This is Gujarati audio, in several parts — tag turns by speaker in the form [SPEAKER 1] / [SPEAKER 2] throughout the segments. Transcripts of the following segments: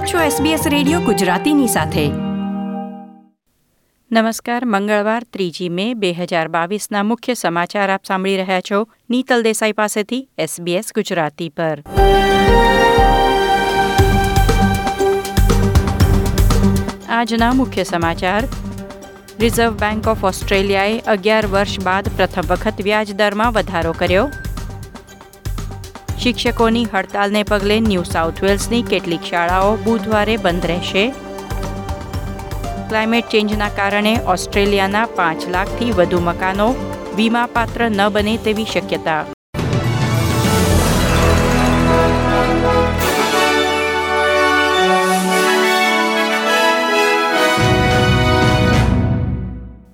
[SPEAKER 1] આપ છો SBS રેડિયો ગુજરાતીની સાથે.
[SPEAKER 2] નમસ્કાર, મંગળવાર, ત્રીજી મે, બે હજાર બાવીસના મુખ્ય સમાચાર આપ સાંભળી રહ્યા છો નીતલ દેસાઈ પાસેથી SBS ગુજરાતી પર. આજના મુખ્ય સમાચાર. રિઝર્વ બેંક ઓફ ઓસ્ટ્રેલિયાએ અગિયાર વર્ષ બાદ પ્રથમ વખત વ્યાજદરમાં વધારો કર્યો. શિક્ષકોની હડતાલને પગલે ન્યૂ સાઉથ વેલ્સની કેટલીક શાળાઓ બુધવારે બંધ રહેશે. ક્લાઇમેટ ચેન્જના કારણે ઓસ્ટ્રેલિયાના પાંચ લાખથી વધુ મકાનો વીમાપાત્ર ન બને તેવી શક્યતા.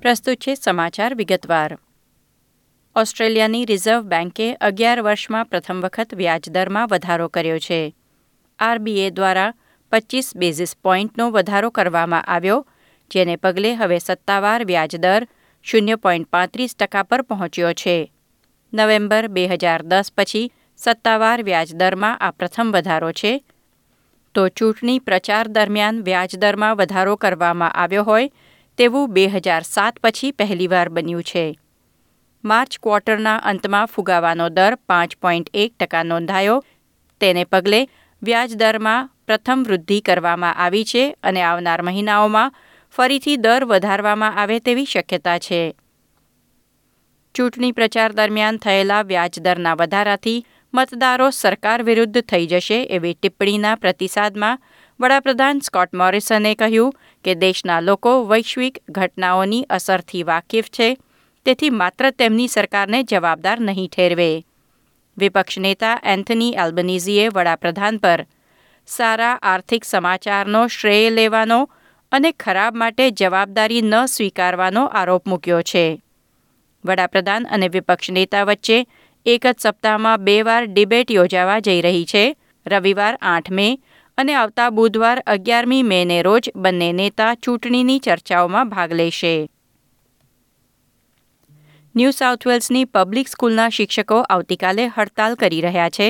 [SPEAKER 2] પ્રસ્તુત છે સમાચાર વિગતવાર. ઓસ્ટ્રેલિયાની રિઝર્વ બેન્કે અગિયાર વર્ષમાં પ્રથમ વખત વ્યાજદરમાં વધારો કર્યો છે. આરબીએ દ્વારા પચીસ બેઝિસ પોઇન્ટનો વધારો કરવામાં આવ્યો, જેને પગલે હવે સત્તાવાર વ્યાજદર શૂન્ય પોઈન્ટ પાંત્રીસ ટકા પર પહોંચ્યો છે. નવેમ્બર બે હજાર દસ પછી સત્તાવાર વ્યાજદરમાં આ પ્રથમ વધારો છે. તો ચૂંટણી પ્રચાર દરમિયાન વ્યાજદરમાં વધારો કરવામાં આવ્યો હોય, તેવું બે હજાર સાત પછી પહેલીવાર બન્યું છે. માર્ચ ક્વાર્ટરના અંતમાં ફુગાવાનો દર પાંચ પોઈન્ટ એક ટકા નોંધાયો. તેને પગલે વ્યાજદરમાં પ્રથમ વૃદ્ધિ કરવામાં આવી છે અને આવનાર મહિનાઓમાં ફરીથી દર વધારવામાં આવે તેવી શક્યતા છે. ચૂંટણી પ્રચાર દરમિયાન થયેલા વ્યાજદરના વધારાથી મતદારો સરકાર વિરુદ્ધ થઈ જશે એવી ટિપ્પણીના પ્રતિસાદમાં વડાપ્રધાન સ્કોટ મોરિસને કહ્યું કે દેશના લોકો વૈશ્વિક ઘટનાઓની અસરથી વાકેફ છે તેથી માત્ર તેમની સરકારને જવાબદાર નહીં ઠેરવે. વિપક્ષ નેતા એન્થની એલ્બનીઝીએ વડાપ્રધાન પર સારા આર્થિક સમાચારનો શ્રેય લેવાનો અને ખરાબ માટે જવાબદારી ન સ્વીકારવાનો આરોપ મૂક્યો છે. વડાપ્રધાન અને વિપક્ષ નેતા વચ્ચે એક જ સપ્તાહમાં બે વાર ડિબેટ યોજાવા જઈ રહી છે. રવિવાર આઠ મે અને આવતા બુધવાર અગિયારમી મેને રોજ બંને નેતા ચૂંટણીની ચર્ચાઓમાં ભાગ લેશે. ન્યૂ સાઉથ વેલ્સની પબ્લિક સ્કૂલના શિક્ષકો આવતીકાલે હડતાલ કરી રહ્યા છે,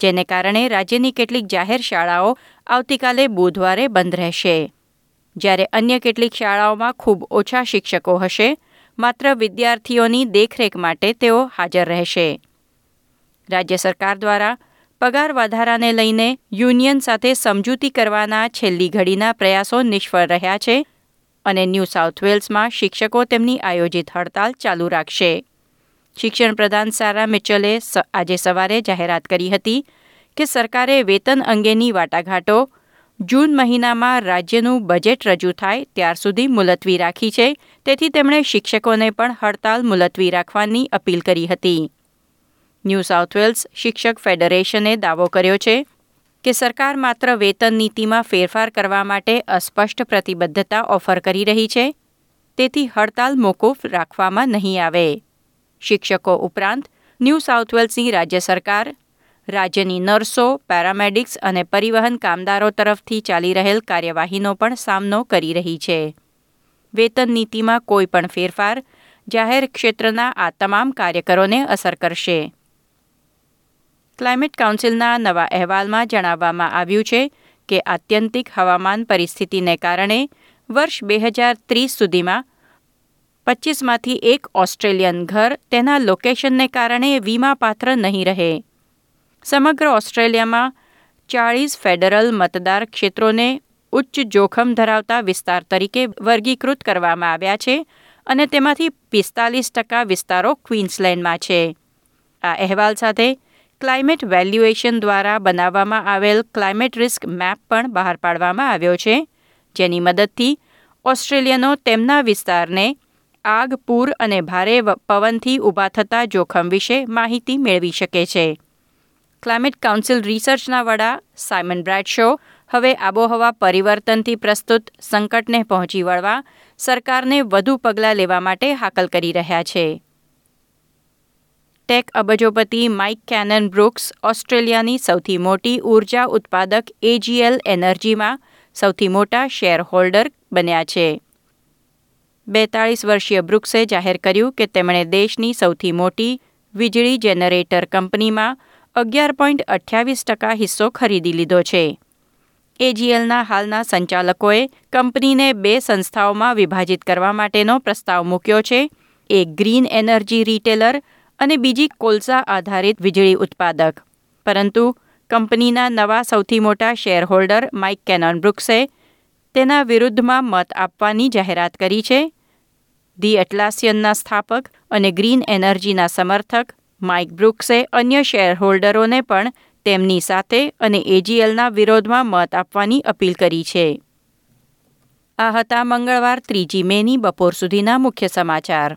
[SPEAKER 2] જેને કારણે રાજ્યની કેટલીક જાહેર શાળાઓ આવતીકાલે બુધવારે બંધ રહેશે. જ્યારે અન્ય કેટલીક શાળાઓમાં ખૂબ ઓછા શિક્ષકો હશે, માત્ર વિદ્યાર્થીઓની દેખરેખ માટે તેઓ હાજર રહેશે. રાજ્ય સરકાર દ્વારા પગાર વધારાને લઈને યુનિયન સાથે સમજૂતી કરવાના છેલ્લી ઘડીના પ્રયાસો નિષ્ફળ રહ્યા છે અને ન્યૂ સાઉથ વેલ્સમાં શિક્ષકો તેમની આયોજિત હડતાલ ચાલુ રાખશે. શિક્ષણ પ્રધાન સારા મિચલે આજે સવારે જાહેરાત કરી હતી કે સરકારે વેતન અંગેની વાટાઘાટો જૂન મહિનામાં રાજ્યનું બજેટ રજૂ થાય ત્યાર સુધી મુલતવી રાખી છે. તેથી તેમણે શિક્ષકોને પણ હડતાલ મુલતવી રાખવાની અપીલ કરી હતી. ન્યૂ સાઉથ વેલ્સ શિક્ષક ફેડરેશને દાવો કર્યો છે કે સરકાર માત્ર વેતન નીતિમાં ફેરફાર કરવા માટે અસ્પષ્ટ પ્રતિબદ્ધતા ઓફર કરી રહી છે? તેથી હડતાલ મોકૂફ રાખવામાં નહીં આવે. શિક્ષકો ઉપરાંત ન્યૂ સાઉથ વેલ્સની રાજ્ય સરકાર, રાજ્યની નર્સો, પેરામેડિક્સ અને પરિવહન કામદારો તરફથી ચાલી રહેલ કાર્યવાહીનો પણ સામનો કરી રહી છે. વેતન નીતિમાં કોઈ પણ ફેરફાર જાહેર ક્ષેત્રના આ તમામ કાર્યકરોને અસર કરશે. ક્લાઇમેટ કાઉન્સિલના નવા અહેવાલમાં જણાવવામાં આવ્યું છે કે આત્યંતિક હવામાન પરિસ્થિતિને કારણે વર્ષ બે હજાર ત્રીસ સુધીમાં પચીસમાંથી એક ઓસ્ટ્રેલિયન ઘર તેના લોકેશનને કારણે વીમાપાત્ર નહીં રહે. સમગ્ર ઓસ્ટ્રેલિયામાં ચાળીસ ફેડરલ મતદાર ક્ષેત્રોને ઉચ્ચ જોખમ ધરાવતા વિસ્તાર તરીકે વર્ગીકૃત કરવામાં આવ્યા છે અને તેમાંથી પિસ્તાલીસ ટકા વિસ્તારો ક્વીન્સલેન્ડમાં છે. આ અહેવાલ સાથે ક્લાઇમેટ વેલ્યુએશન દ્વારા બનાવવામાં આવેલ ક્લાઇમેટ રિસ્ક મેપ પણ બહાર પાડવામાં આવ્યો છે, જેની મદદથી ઓસ્ટ્રેલિયનો તેમના વિસ્તારને આગ, પૂર અને ભારે પવનથી ઊભા થતા જોખમ વિશે માહિતી મેળવી શકે છે. ક્લાઇમેટ કાઉન્સિલ રિસર્ચના વડા સાયમન બ્રેડશો હવે આબોહવા પરિવર્તનથી પ્રસ્તુત સંકટને પહોંચી વળવા સરકારને વધુ પગલાં લેવા માટે હાકલ કરી રહ્યા છે. ટેક અબજોપતિ માઇક કેનન બ્રુક્સ ઓસ્ટ્રેલિયાની સૌથી મોટી ઊર્જા ઉત્પાદક એજીએલ એનર્જીમાં સૌથી મોટા શેર હોલ્ડર બન્યા છે. બેતાળીસ વર્ષીય બ્રુક્સે જાહેર કર્યું કે તેમણે દેશની સૌથી મોટી વીજળી જનરેટર કંપનીમાં અગિયાર પોઈન્ટ અઠ્યાવીસ ટકા હિસ્સો ખરીદી લીધો છે. એજીએલના હાલના સંચાલકોએ કંપનીને બે સંસ્થાઓમાં વિભાજિત કરવા માટેનો પ્રસ્તાવ મૂક્યો છે. એક ગ્રીન એનર્જી રિટેલર અને બીજી કોલસા આધારિત વીજળી ઉત્પાદક. પરંતુ કંપનીના નવા સૌથી મોટા શેરહોલ્ડર માઇક કેનન બ્રુક્સે તેના વિરુદ્ધમાં મત આપવાની જાહેરાત કરી છે. ધી એટલાસિયનના સ્થાપક અને ગ્રીન એનર્જીના સમર્થક માઇક બ્રુક્સે અન્ય શેરહોલ્ડરોને પણ તેમની સાથે અને એજીએલના વિરોધમાં મત આપવાની અપીલ કરી છે. આ હતા મંગળવાર ત્રીજી મેની બપોર સુધીના મુખ્ય સમાચાર.